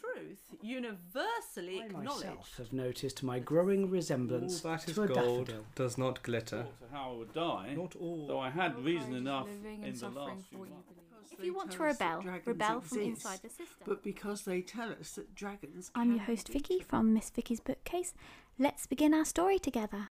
truth universally I acknowledged. myself have noticed my growing resemblance All that is to a gold daffodil. does not glitter. to how I would die. Not all. Though I had reason enough living in and the suffering last for few what you months. believe. If you want to us that rebel, dragons rebel from inside the system. But because they tell us that dragons I'm your can host be Vicky from Miss Vicky's Bookcase. Let's begin our story together.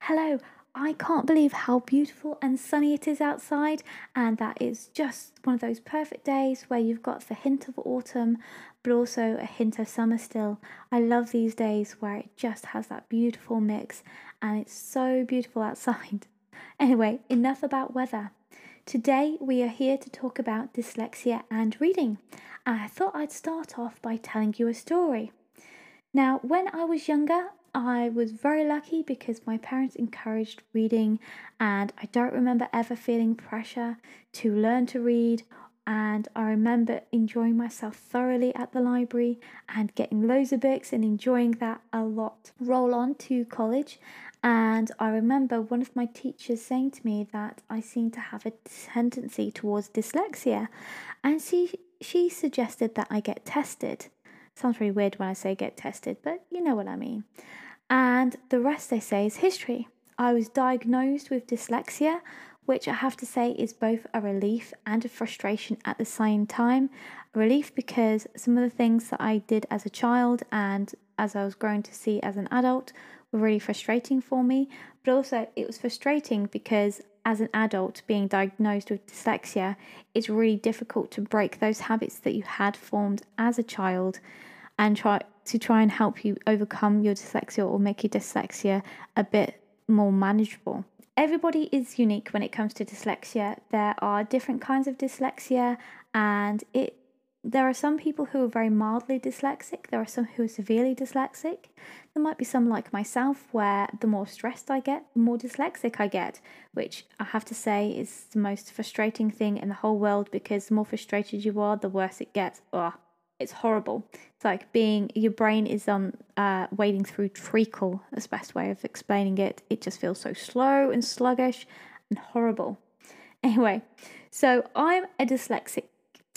Hello, I can't believe how beautiful and sunny it is outside, and that is just one of those perfect days where you've got the hint of autumn, but also a hint of summer still. I love these days where it just has that beautiful mix, and it's so beautiful outside. Anyway, enough about weather. Today we are here to talk about dyslexia and reading, I thought I'd start off by telling you a story. Now, when I was younger, I was very lucky because my parents encouraged reading, and I don't remember ever feeling pressure to learn to read. And I remember enjoying myself thoroughly at the library and getting loads of books and enjoying that a lot. Roll on to college, and I remember one of my teachers saying to me that I seemed to have a tendency towards dyslexia, and she she suggested that I get tested. Sounds really weird when I say get tested, but you know what I mean. And the rest they say is history. I was diagnosed with dyslexia, which I have to say is both a relief and a frustration at the same time. A relief because some of the things that I did as a child and as I was growing to see as an adult were really frustrating for me, but also it was frustrating because as an adult being diagnosed with dyslexia, it's really difficult to break those habits that you had formed as a child and try to try and help you overcome your dyslexia or make your dyslexia a bit more manageable. Everybody is unique when it comes to dyslexia. There are different kinds of dyslexia and it there are some people who are very mildly dyslexic, there are some who are severely dyslexic. There might be some like myself where the more stressed I get, the more dyslexic I get, which I have to say is the most frustrating thing in the whole world because the more frustrated you are, the worse it gets. Ugh, it's horrible. It's like being your brain is on uh, wading through treacle. That's the best way of explaining it. It just feels so slow and sluggish and horrible. Anyway, so I'm a dyslexic.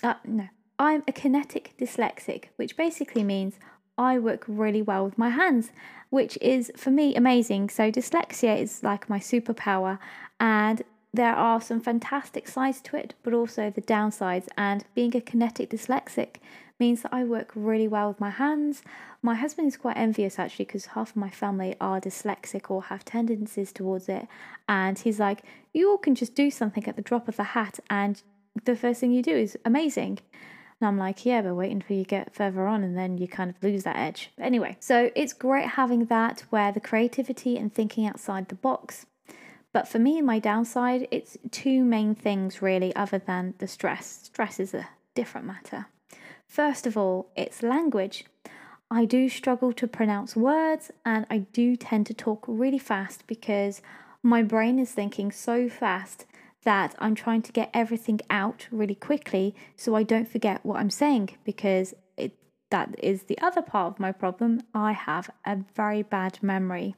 Uh, no, I'm a kinetic dyslexic, which basically means I work really well with my hands, which is for me amazing. So, dyslexia is like my superpower, and there are some fantastic sides to it, but also the downsides. And being a kinetic dyslexic means that I work really well with my hands. My husband is quite envious actually because half of my family are dyslexic or have tendencies towards it. And he's like, You all can just do something at the drop of the hat, and the first thing you do is amazing. And I'm like, yeah, but wait until you get further on and then you kind of lose that edge. But anyway, so it's great having that where the creativity and thinking outside the box. But for me, my downside, it's two main things really, other than the stress. Stress is a different matter. First of all, it's language. I do struggle to pronounce words and I do tend to talk really fast because my brain is thinking so fast that I'm trying to get everything out really quickly so I don't forget what I'm saying because it that is the other part of my problem. I have a very bad memory.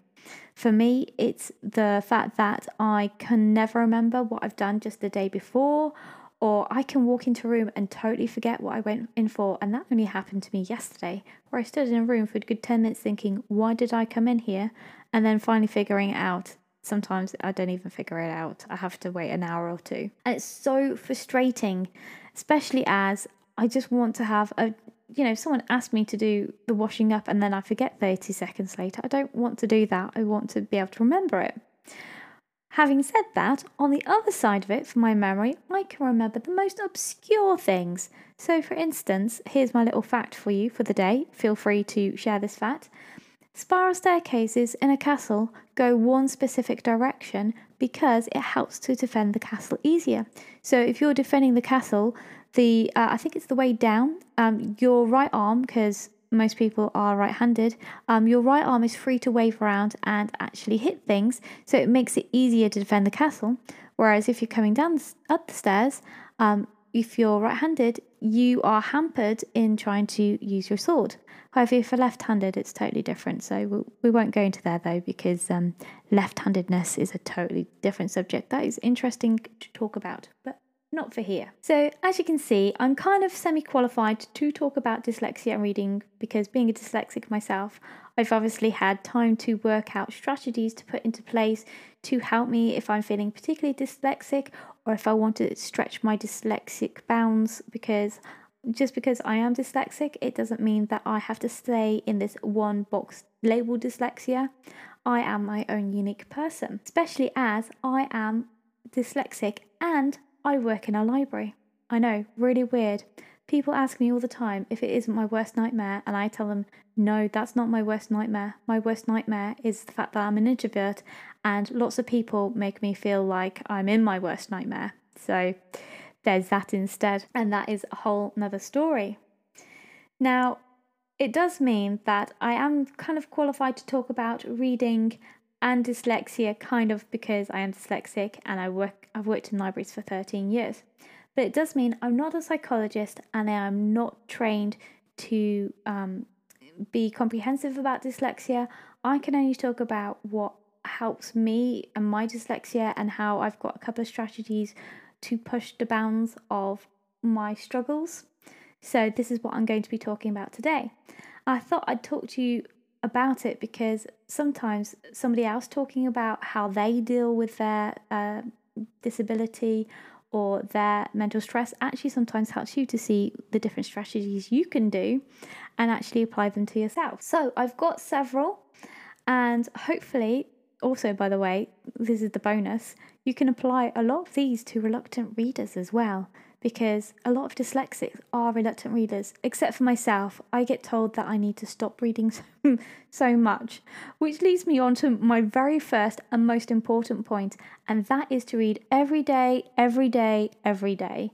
For me, it's the fact that I can never remember what I've done just the day before, or I can walk into a room and totally forget what I went in for. And that only happened to me yesterday, where I stood in a room for a good 10 minutes thinking, why did I come in here? And then finally figuring it out sometimes I don't even figure it out. I have to wait an hour or two. And it's so frustrating, especially as I just want to have a you know, if someone asked me to do the washing up and then I forget 30 seconds later, I don't want to do that. I want to be able to remember it. Having said that, on the other side of it, for my memory, I can remember the most obscure things. So, for instance, here's my little fact for you for the day. Feel free to share this fact. Spiral staircases in a castle go one specific direction because it helps to defend the castle easier. So if you're defending the castle, the uh, I think it's the way down. Um, your right arm, because most people are right-handed, um, your right arm is free to wave around and actually hit things, so it makes it easier to defend the castle. Whereas if you're coming down up the stairs, um, if you're right-handed, you are hampered in trying to use your sword. However, if you're left-handed, it's totally different. So we, won't go into there though, because um, left-handedness is a totally different subject. That is interesting to talk about, but not for here. So, as you can see, I'm kind of semi qualified to talk about dyslexia and reading because being a dyslexic myself, I've obviously had time to work out strategies to put into place to help me if I'm feeling particularly dyslexic or if I want to stretch my dyslexic bounds because just because I am dyslexic, it doesn't mean that I have to stay in this one box labeled dyslexia. I am my own unique person, especially as I am dyslexic and I work in a library. I know, really weird. People ask me all the time if it isn't my worst nightmare, and I tell them, no, that's not my worst nightmare. My worst nightmare is the fact that I'm an introvert, and lots of people make me feel like I'm in my worst nightmare. So there's that instead, and that is a whole nother story. Now, it does mean that I am kind of qualified to talk about reading and dyslexia kind of because I am dyslexic and I work I've worked in libraries for 13 years. But it does mean I'm not a psychologist and I am not trained to um, be comprehensive about dyslexia. I can only talk about what helps me and my dyslexia and how I've got a couple of strategies to push the bounds of my struggles. So, this is what I'm going to be talking about today. I thought I'd talk to you about it because sometimes somebody else talking about how they deal with their uh, disability or their mental stress actually sometimes helps you to see the different strategies you can do and actually apply them to yourself. So, I've got several, and hopefully, also by the way, this is the bonus, you can apply a lot of these to reluctant readers as well because a lot of dyslexics are reluctant readers, except for myself. I get told that I need to stop reading so, so much, which leads me on to my very first and most important point, and that is to read every day, every day, every day.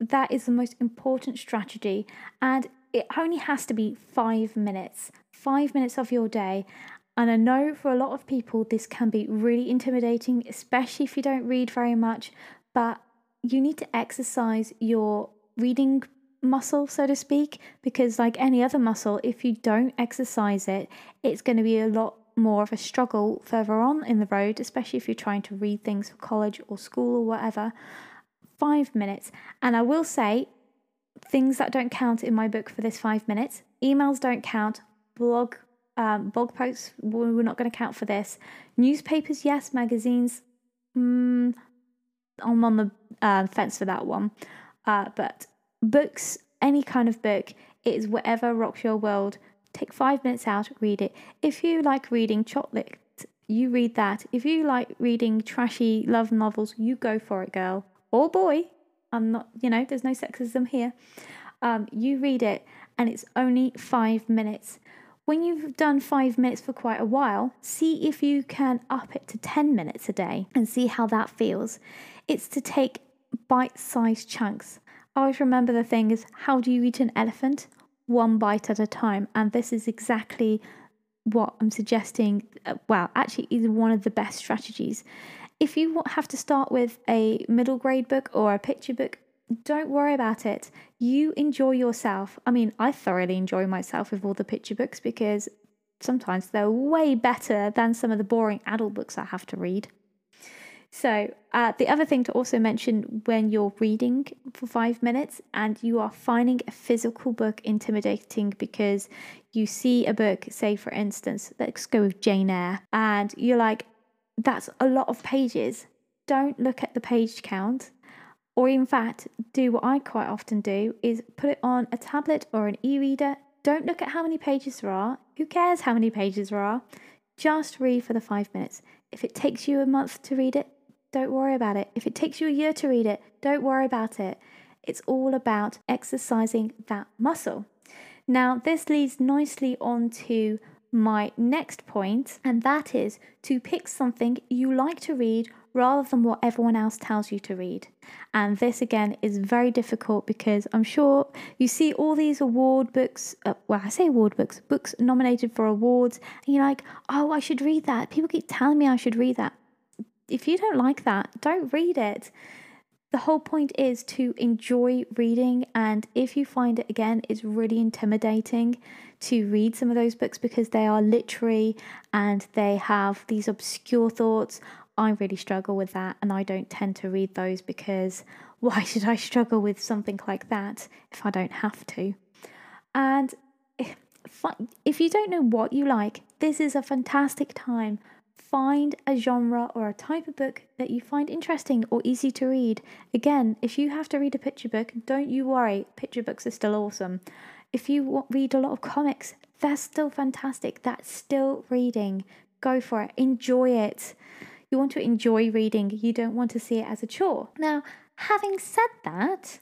That is the most important strategy, and it only has to be five minutes. Five minutes of your day, and I know for a lot of people this can be really intimidating, especially if you don't read very much, but you need to exercise your reading muscle, so to speak, because, like any other muscle, if you don't exercise it, it's going to be a lot more of a struggle further on in the road, especially if you're trying to read things for college or school or whatever. Five minutes. And I will say, things that don't count in my book for this five minutes emails don't count, blog. Um, blog posts, we're not going to count for this. Newspapers, yes. Magazines, mm, I'm on the uh, fence for that one. Uh, but books, any kind of book, it is whatever rocks your world. Take five minutes out, read it. If you like reading chocolate, you read that. If you like reading trashy love novels, you go for it, girl or boy. I'm not, you know, there's no sexism here. Um, you read it, and it's only five minutes. When you've done five minutes for quite a while, see if you can up it to 10 minutes a day and see how that feels. It's to take bite sized chunks. I always remember the thing is how do you eat an elephant? One bite at a time. And this is exactly what I'm suggesting. Uh, well, actually, is one of the best strategies. If you have to start with a middle grade book or a picture book, don't worry about it. You enjoy yourself. I mean, I thoroughly enjoy myself with all the picture books because sometimes they're way better than some of the boring adult books I have to read. So, uh, the other thing to also mention when you're reading for five minutes and you are finding a physical book intimidating because you see a book, say for instance, let's go with Jane Eyre, and you're like, that's a lot of pages. Don't look at the page count. Or, in fact, do what I quite often do is put it on a tablet or an e reader. Don't look at how many pages there are. Who cares how many pages there are? Just read for the five minutes. If it takes you a month to read it, don't worry about it. If it takes you a year to read it, don't worry about it. It's all about exercising that muscle. Now, this leads nicely on to my next point, and that is to pick something you like to read rather than what everyone else tells you to read. And this again is very difficult because I'm sure you see all these award books, uh, well, I say award books, books nominated for awards, and you're like, oh, I should read that. People keep telling me I should read that if you don't like that, don't read it. The whole point is to enjoy reading, and if you find it again, it's really intimidating to read some of those books because they are literary and they have these obscure thoughts. I really struggle with that, and I don't tend to read those because why should I struggle with something like that if I don't have to? And if, you don't know what you like, this is a fantastic time. Find a genre or a type of book that you find interesting or easy to read. Again, if you have to read a picture book, don't you worry, picture books are still awesome. If you read a lot of comics, they're still fantastic. That's still reading. Go for it. Enjoy it. You want to enjoy reading, you don't want to see it as a chore. Now, having said that,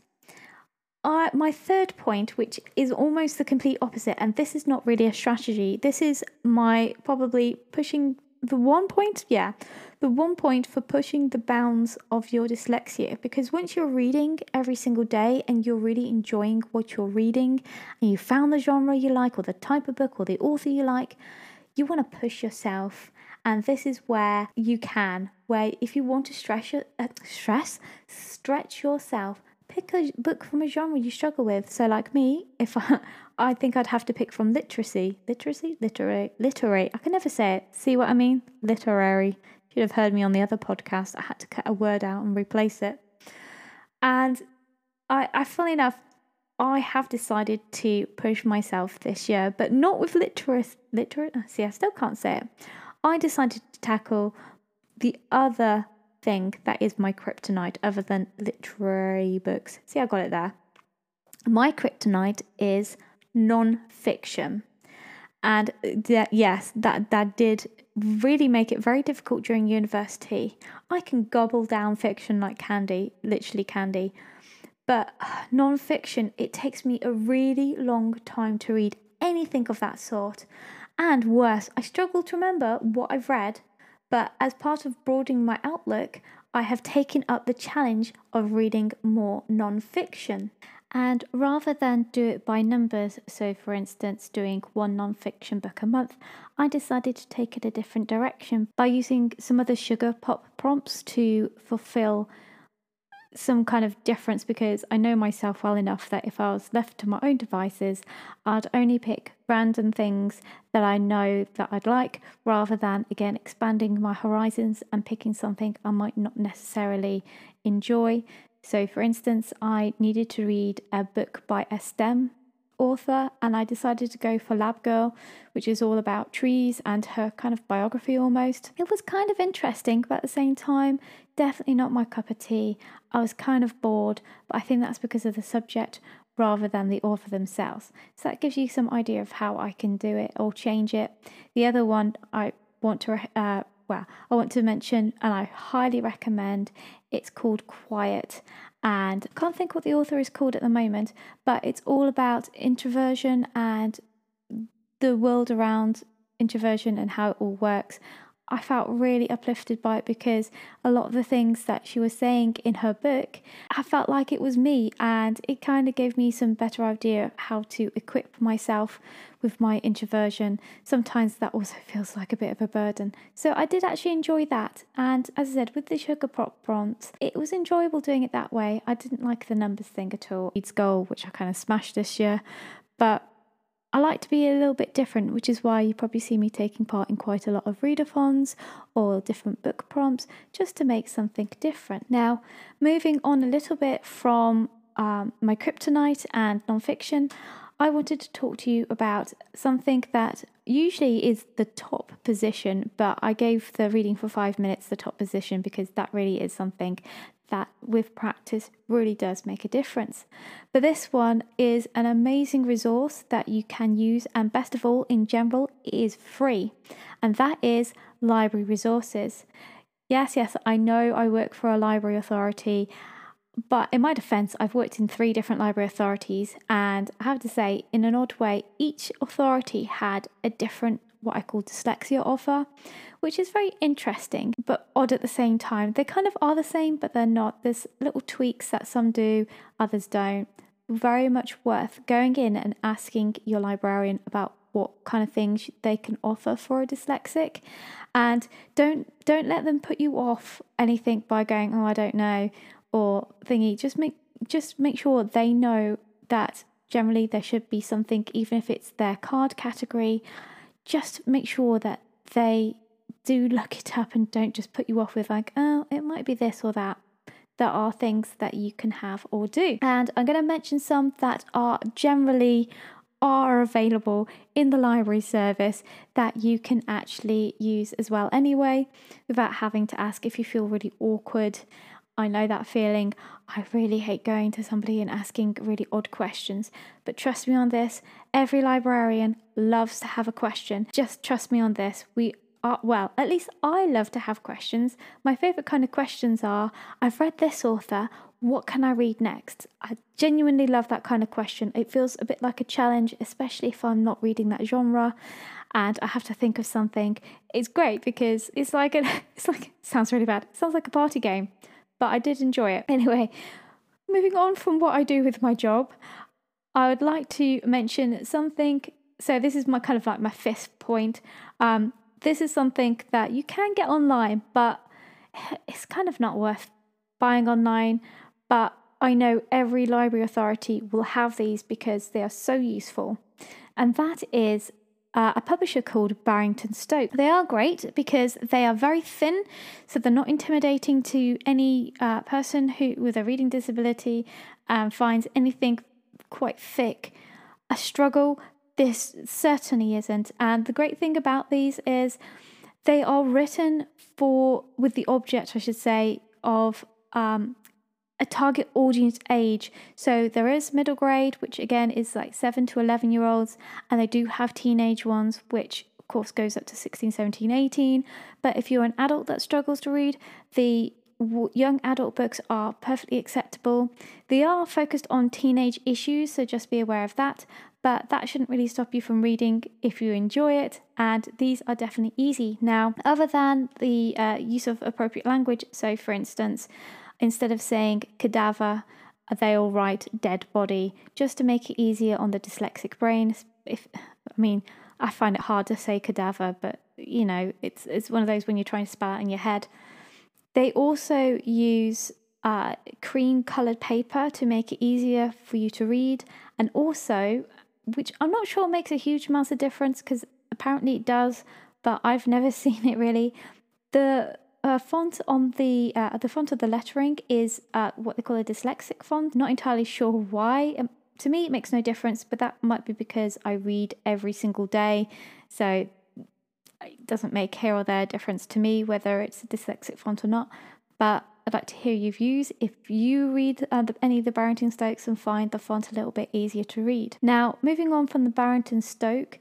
uh, my third point, which is almost the complete opposite, and this is not really a strategy, this is my probably pushing the one point, yeah, the one point for pushing the bounds of your dyslexia. Because once you're reading every single day and you're really enjoying what you're reading, and you found the genre you like, or the type of book, or the author you like, you want to push yourself. And this is where you can, where if you want to stress, uh, stress, stretch yourself, pick a book from a genre you struggle with. So, like me, if I, I think I'd have to pick from literacy, literacy, literary, literary. I can never say it. See what I mean? Literary. You'd have heard me on the other podcast. I had to cut a word out and replace it. And I, I funny enough, I have decided to push myself this year, but not with literacy. Liter- oh, see, I still can't say it. I decided to tackle the other thing that is my kryptonite other than literary books. See, I got it there. My kryptonite is non-fiction. And uh, that, yes, that that did really make it very difficult during university. I can gobble down fiction like candy, literally candy. But non-fiction, it takes me a really long time to read anything of that sort. And worse, I struggle to remember what I've read but as part of broadening my outlook, I have taken up the challenge of reading more non fiction. And rather than do it by numbers, so for instance, doing one non fiction book a month, I decided to take it a different direction by using some of the sugar pop prompts to fulfill some kind of difference because I know myself well enough that if I was left to my own devices, I'd only pick random things that I know that I'd like rather than again expanding my horizons and picking something I might not necessarily enjoy. So, for instance, I needed to read a book by a STEM author, and I decided to go for Lab Girl, which is all about trees and her kind of biography almost. It was kind of interesting, but at the same time, definitely not my cup of tea. I was kind of bored, but I think that's because of the subject rather than the author themselves. So that gives you some idea of how I can do it or change it. The other one I want to uh, well, I want to mention and I highly recommend. It's called Quiet and I can't think what the author is called at the moment, but it's all about introversion and the world around introversion and how it all works. I felt really uplifted by it because a lot of the things that she was saying in her book, I felt like it was me, and it kind of gave me some better idea how to equip myself with my introversion. Sometimes that also feels like a bit of a burden. So I did actually enjoy that, and as I said, with the sugar pop prompts, it was enjoyable doing it that way. I didn't like the numbers thing at all. It's goal, which I kind of smashed this year, but I like to be a little bit different, which is why you probably see me taking part in quite a lot of readathons or different book prompts just to make something different. Now, moving on a little bit from um, my kryptonite and nonfiction, I wanted to talk to you about something that usually is the top position, but I gave the reading for five minutes the top position because that really is something that with practice really does make a difference. But this one is an amazing resource that you can use, and best of all, in general, it is free, and that is library resources. Yes, yes, I know I work for a library authority, but in my defense, I've worked in three different library authorities, and I have to say, in an odd way, each authority had a different what I call dyslexia offer, which is very interesting but odd at the same time. They kind of are the same, but they're not. There's little tweaks that some do, others don't. Very much worth going in and asking your librarian about what kind of things they can offer for a dyslexic and don't don't let them put you off anything by going oh I don't know or thingy just make just make sure they know that generally there should be something even if it's their card category just make sure that they do look it up and don't just put you off with, like, oh, it might be this or that. there are things that you can have or do. And I'm going to mention some that are generally are available in the library service that you can actually use as well anyway without having to ask if you feel really awkward. I know that feeling. I really hate going to somebody and asking really odd questions, but trust me on this, every librarian loves to have a question. Just trust me on this. We are, well, at least I love to have questions. My favourite kind of questions are I've read this author, what can I read next? I genuinely love that kind of question. It feels a bit like a challenge, especially if I'm not reading that genre and I have to think of something. It's great because it's like a, it's like sounds really bad. It sounds like a party game, but I did enjoy it. Anyway, moving on from what I do with my job, I would like to mention something. So this is my kind of like my fifth point. Um, this is something that you can get online, but it's kind of not worth buying online. But I know every library authority will have these because they are so useful. And that is uh, a publisher called Barrington Stoke. They are great because they are very thin, so they're not intimidating to any uh, person who with a reading disability um, finds anything quite thick a struggle. This certainly isn't. And the great thing about these is they are written for with the object, I should say, of um, a target audience age. So there is middle grade, which again is like 7 to 11 year olds, and they do have teenage ones, which of course goes up to 16, 17, 18. But if you're an adult that struggles to read, the young adult books are perfectly acceptable. They are focused on teenage issues, so just be aware of that but that shouldn't really stop you from reading if you enjoy it. And these are definitely easy. Now, other than the uh, use of appropriate language, so for instance, instead of saying cadaver, they all write dead body, just to make it easier on the dyslexic brain. If I mean, I find it hard to say cadaver, but you know, it's it's one of those when you're trying to spell it in your head. They also use uh, cream colored paper to make it easier for you to read, and also which I'm not sure makes a huge amount of difference because apparently it does, but I've never seen it really. The uh, font on the uh, the font of the lettering is uh, what they call a dyslexic font. Not entirely sure why. Um, to me, it makes no difference, but that might be because I read every single day, so it doesn't make here or there difference to me whether it's a dyslexic font or not. But I'd like to hear your views if you read uh, the, any of the Barrington Stokes and find the font a little bit easier to read. Now, moving on from the Barrington Stoke,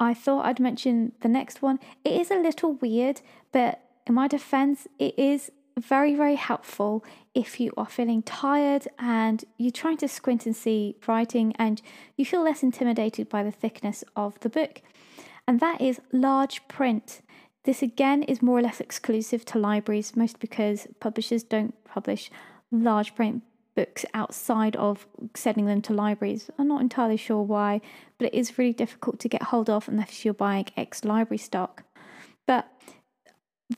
I thought I'd mention the next one. It is a little weird, but in my defense, it is very, very helpful if you are feeling tired and you're trying to squint and see writing and you feel less intimidated by the thickness of the book. And that is large print. This again is more or less exclusive to libraries, most because publishers don't publish large print books outside of sending them to libraries. I'm not entirely sure why, but it is really difficult to get hold of unless you're buying ex library stock. But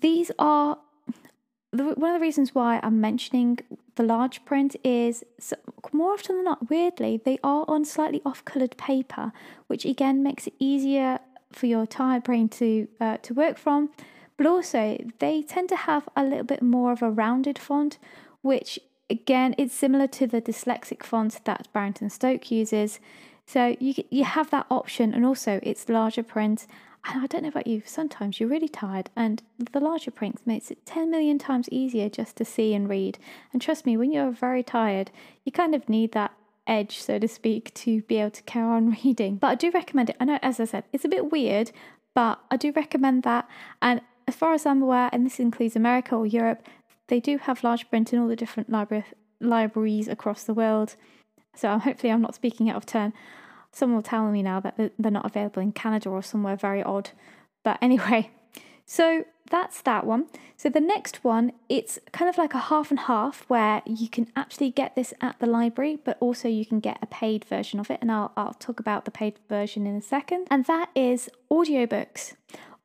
these are one of the reasons why I'm mentioning the large print is more often than not, weirdly, they are on slightly off coloured paper, which again makes it easier for your tired brain to uh, to work from. But also, they tend to have a little bit more of a rounded font, which again it's similar to the dyslexic font that Barrington Stoke uses. So you you have that option, and also it's larger print. And I don't know about you, sometimes you're really tired, and the larger print makes it 10 million times easier just to see and read. And trust me, when you're very tired, you kind of need that edge, so to speak, to be able to carry on reading. But I do recommend it. I know, as I said, it's a bit weird, but I do recommend that. And as far as I'm aware, and this includes America or Europe, they do have large print in all the different libraries across the world. So um, hopefully, I'm not speaking out of turn. Someone will tell me now that they're not available in Canada or somewhere very odd. But anyway, so that's that one. So the next one, it's kind of like a half and half where you can actually get this at the library, but also you can get a paid version of it. And I'll, I'll talk about the paid version in a second. And that is audiobooks.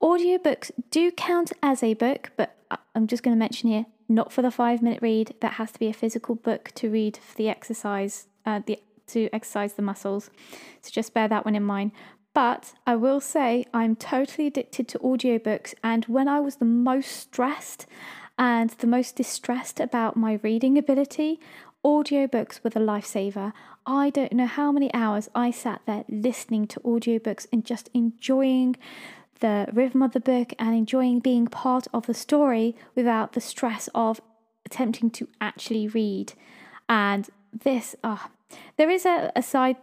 Audiobooks do count as a book, but I'm just going to mention here not for the five minute read. That has to be a physical book to read for the exercise, uh, the to exercise the muscles. So just bear that one in mind. But I will say I'm totally addicted to audiobooks, and when I was the most stressed and the most distressed about my reading ability, audiobooks were the lifesaver. I don't know how many hours I sat there listening to audiobooks and just enjoying the rhythm of the book and enjoying being part of the story without the stress of attempting to actually read. And this, oh, there is a, a side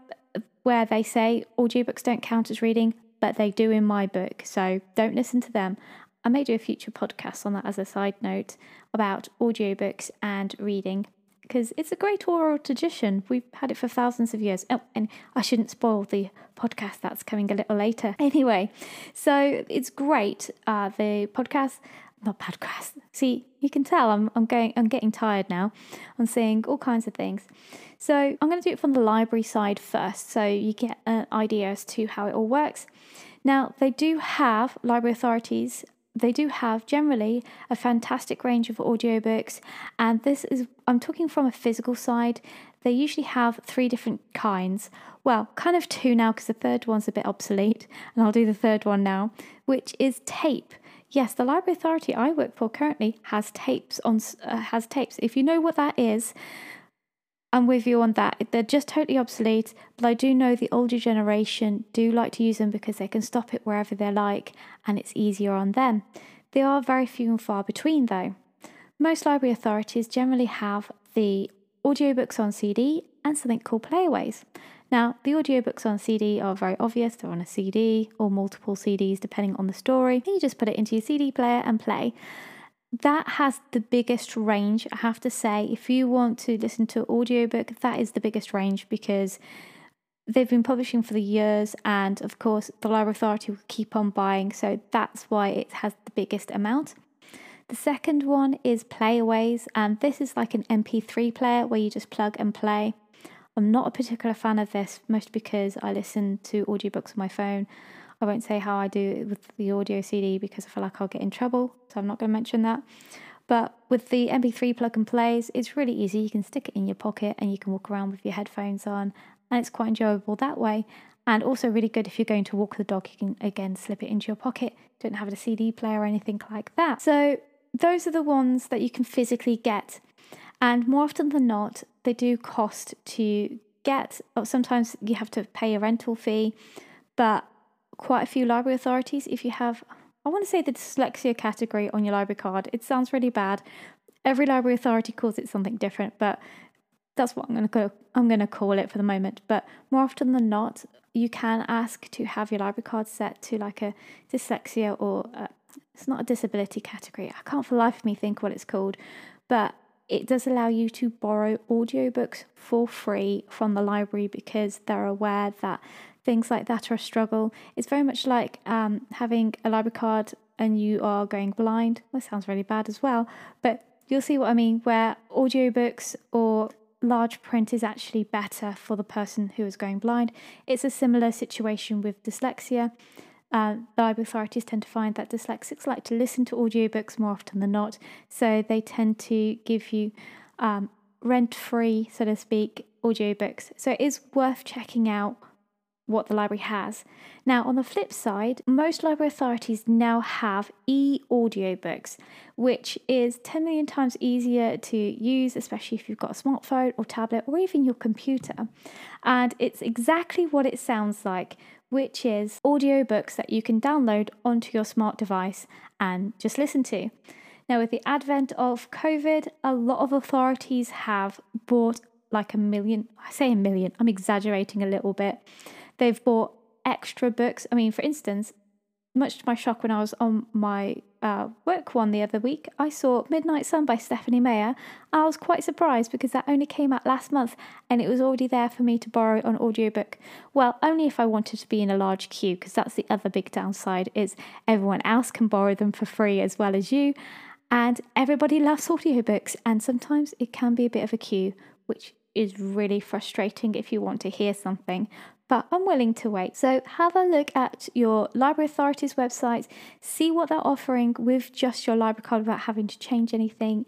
where they say audiobooks don't count as reading, but they do in my book. So don't listen to them. I may do a future podcast on that as a side note about audiobooks and reading because it's a great oral tradition. We've had it for thousands of years. Oh, and I shouldn't spoil the podcast that's coming a little later. Anyway, so it's great. Uh, the podcast, not podcast. See, you can tell I'm I'm going I'm getting tired now. I'm saying all kinds of things. So I'm going to do it from the library side first, so you get an idea as to how it all works. Now they do have library authorities they do have generally a fantastic range of audiobooks and this is i'm talking from a physical side they usually have three different kinds well kind of two now because the third one's a bit obsolete and i'll do the third one now which is tape yes the library authority i work for currently has tapes on uh, has tapes if you know what that is I'm with you on that. They're just totally obsolete, but I do know the older generation do like to use them because they can stop it wherever they like and it's easier on them. They are very few and far between though. Most library authorities generally have the audiobooks on CD and something called playaways. Now, the audiobooks on CD are very obvious. They're on a CD or multiple CDs depending on the story. You just put it into your CD player and play. That has the biggest range i have to say. If you want to listen to audiobook that is the biggest range because they've been publishing for the years and of course the library authority will keep on buying. So that's why it has the biggest amount. The second one is playaways and this is like an mp3 player where you just plug and play i'm not a particular fan of this mostly because i listen to audiobooks on my phone I won't say how I do it with the audio CD because I feel like I'll get in trouble, so I'm not going to mention that. But with the MP3 plug and plays, it's really easy. You can stick it in your pocket and you can walk around with your headphones on, and it's quite enjoyable that way. And also really good if you're going to walk the dog, you can again slip it into your pocket. Don't have a CD player or anything like that. So those are the ones that you can physically get. And more often than not, they do cost to get. Oh, sometimes you have to pay a rental fee, but quite a few library authorities. If you have, I want to say the dyslexia category on your library card, it sounds really bad. Every library authority calls it something different, but that's what I'm going to go. I'm going to call it for the moment. But more often than not, you can ask to have your library card set to like a dyslexia or a, it's not a disability category. I can't for life of me think what it's called, but it does allow you to borrow audiobooks for free from the library because they're aware that things like that are a struggle. It's very much like um, having a library card and you are going blind. That sounds really bad as well, but you'll see what I mean, where audiobooks or large print is actually better for the person who is going blind. It's a similar situation with dyslexia. Uh, library authorities tend to find that dyslexics like to listen to audiobooks more often than not, so they tend to give you um, rent free, so to speak, audiobooks. So it is worth checking out what the library has. Now, on the flip side, most library authorities now have e audiobooks, which is 10 million times easier to use, especially if you've got a smartphone or tablet or even your computer. And it's exactly what it sounds like, which is audiobooks that you can download onto your smart device and just listen to. Now, with the advent of COVID, a lot of authorities have bought like a million, I say a million, I'm exaggerating a little bit They've bought extra books. I mean, for instance, much to my shock, when I was on my uh, work one the other week, I saw Midnight Sun by Stephenie Meyer. I was quite surprised because that only came out last month and it was already there for me to borrow on audiobook. Well, only if I wanted to be in a large queue, because that's the other big downside is everyone else can borrow them for free as well as you. And everybody loves audiobooks, and sometimes it can be a bit of a queue, which is really frustrating if you want to hear something but I'm willing to wait. So have a look at your library authorities websites, see what they're offering with just your library card without having to change anything.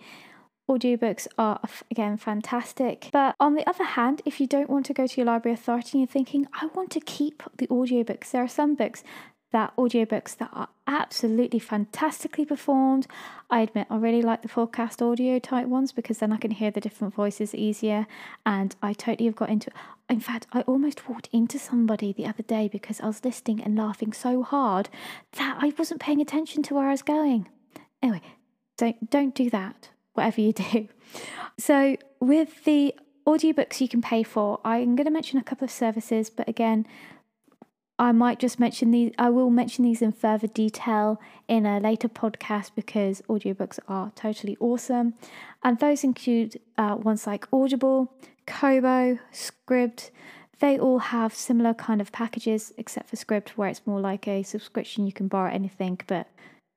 Audiobooks are again fantastic. But on the other hand, if you don't want to go to your library authority and you're thinking, I want to keep the audiobooks, there are some books that audiobooks that are absolutely fantastically performed. I admit I really like the full cast audio type ones because then I can hear the different voices easier and I totally have got into in fact I almost walked into somebody the other day because I was listening and laughing so hard that I wasn't paying attention to where I was going. Anyway, don't don't do that, whatever you do. So with the audiobooks you can pay for, I'm going to mention a couple of services, but again, I might just mention these, I will mention these in further detail in a later podcast because audiobooks are totally awesome. And those include uh, ones like Audible, Kobo, Scribd. They all have similar kind of packages, except for Scribd, where it's more like a subscription. You can borrow anything but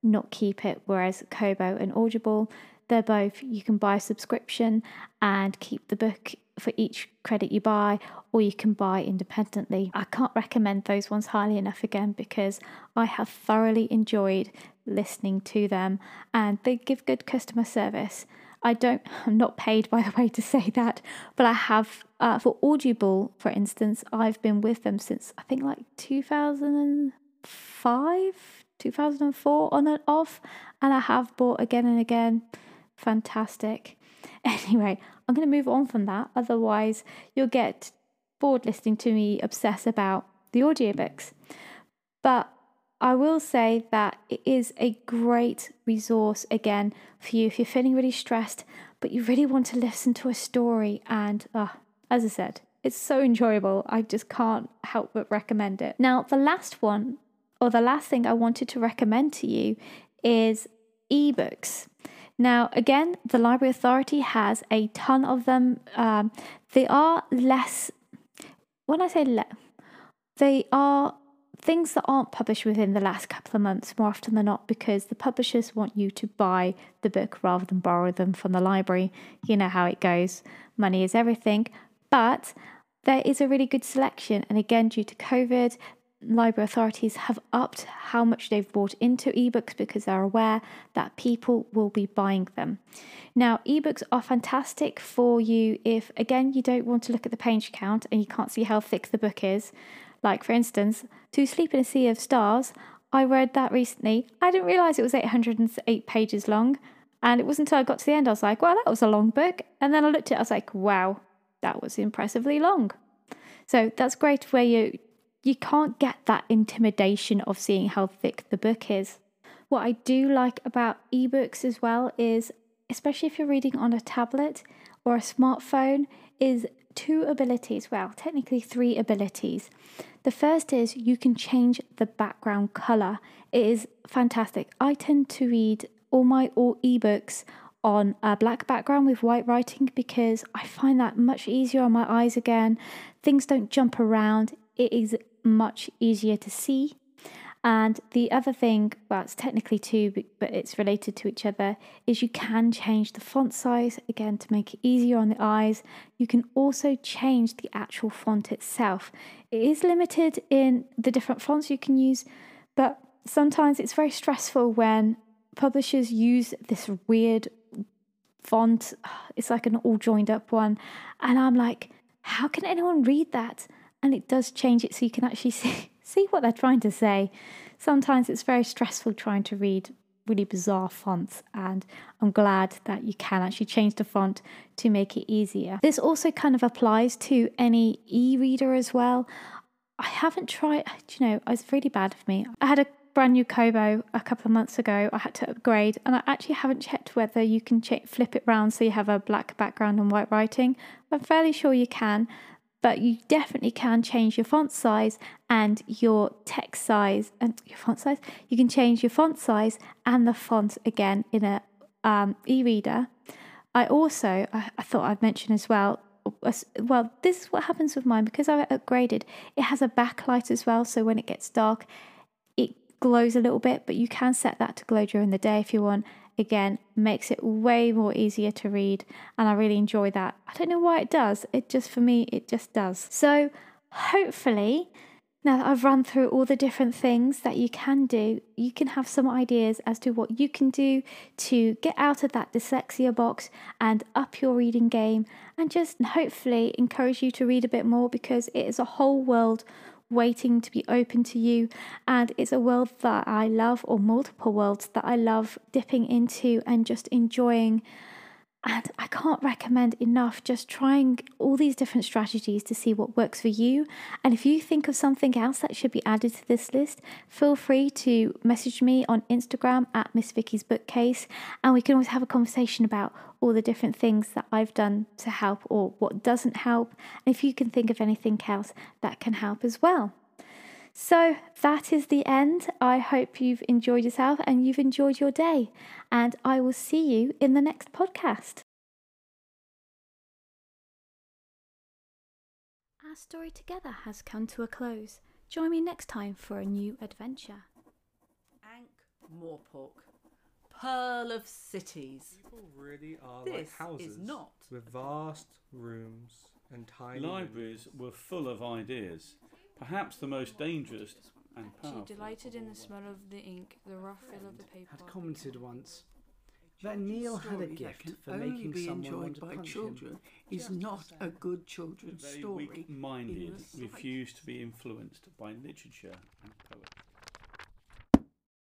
not keep it. Whereas Kobo and Audible, they're both, you can buy a subscription and keep the book for each credit you buy, or you can buy independently. I can't recommend those ones highly enough again because I have thoroughly enjoyed listening to them and they give good customer service. I don't, I'm not paid by the way to say that, but I have, uh, for Audible, for instance, I've been with them since I think like 2005, 2004 on and off, and I have bought again and again. Fantastic. Anyway, I'm going to move on from that, otherwise, you'll get bored listening to me obsess about the audiobooks. But I will say that it is a great resource again for you if you're feeling really stressed, but you really want to listen to a story. And uh, as I said, it's so enjoyable. I just can't help but recommend it. Now, the last one, or the last thing I wanted to recommend to you, is ebooks. Now, again, the Library Authority has a ton of them. Um, they are less, when I say le- they are things that aren't published within the last couple of months more often than not because the publishers want you to buy the book rather than borrow them from the library. You know how it goes, money is everything. But there is a really good selection, and again, due to COVID, library authorities have upped how much they've bought into ebooks because they're aware that people will be buying them. Now, ebooks are fantastic for you if, again, you don't want to look at the page count and you can't see how thick the book is. Like, for instance, To Sleep in a Sea of Stars, I read that recently. I didn't realize it was 808 pages long. And it wasn't until I got to the end I was like, well, that was a long book. And then I looked at it, I was like, wow, that was impressively long. So that's great where you you can't get that intimidation of seeing how thick the book is. What I do like about ebooks as well is, especially if you're reading on a tablet or a smartphone, is two abilities. Well, technically three abilities. The first is you can change the background color. It is fantastic. I tend to read all my all ebooks on a black background with white writing because I find that much easier on my eyes again. Things don't jump around. It is much easier to see. And the other thing, well, it's technically two, but it's related to each other, is you can change the font size again to make it easier on the eyes. You can also change the actual font itself. It is limited in the different fonts you can use, but sometimes it's very stressful when publishers use this weird font. It's like an all joined up one. And I'm like, how can anyone read that? And it does change it so you can actually see, see what they're trying to say. Sometimes it's very stressful trying to read really bizarre fonts, and I'm glad that you can actually change the font to make it easier. This also kind of applies to any e reader as well. I haven't tried, you know, it's really bad for me. I had a brand new Kobo a couple of months ago. I had to upgrade, and I actually haven't checked whether you can flip it round so you have a black background and white writing. I'm fairly sure you can, but you definitely can change your font size and your text size and your font size. You can change your font size and the font again in a um, e-reader. I also I, I thought I'd mention as well. Well, this is what happens with mine because I upgraded. It has a backlight as well, so when it gets dark, it glows a little bit. But you can set that to glow during the day if you want, again makes it way more easier to read and I really enjoy that. I don't know why it does. It just for me it just does. So hopefully now that I've run through all the different things that you can do, you can have some ideas as to what you can do to get out of that dyslexia box and up your reading game and just hopefully encourage you to read a bit more because it is a whole world waiting to be open to you. And it's a world that I love, or multiple worlds that I love dipping into and just enjoying. And I can't recommend enough just trying all these different strategies to see what works for you. And if you think of something else that should be added to this list, feel free to message me on Instagram at Miss Vicky's Bookcase, and we can always have a conversation about all the different things that I've done to help or what doesn't help. And if you can think of anything else that can help as well. So that is the end. I hope you've enjoyed yourself and you've enjoyed your day. And I will see you in the next podcast. Our story together has come to a close. Join me next time for a new adventure. Ankh Morpork, pearl of cities. People really are This like is not with vast rooms and tiny Libraries were full of ideas, perhaps the most dangerous and She powerful. delighted in the smell of the ink, the rough feel of the paper. Had commented once that children's Neil had a story that gift can for only making be someone enjoyed want to by punch children him. is Just not sad. a good The children's very story. weak-minded in the sight. refused to be influenced by literature and poetry.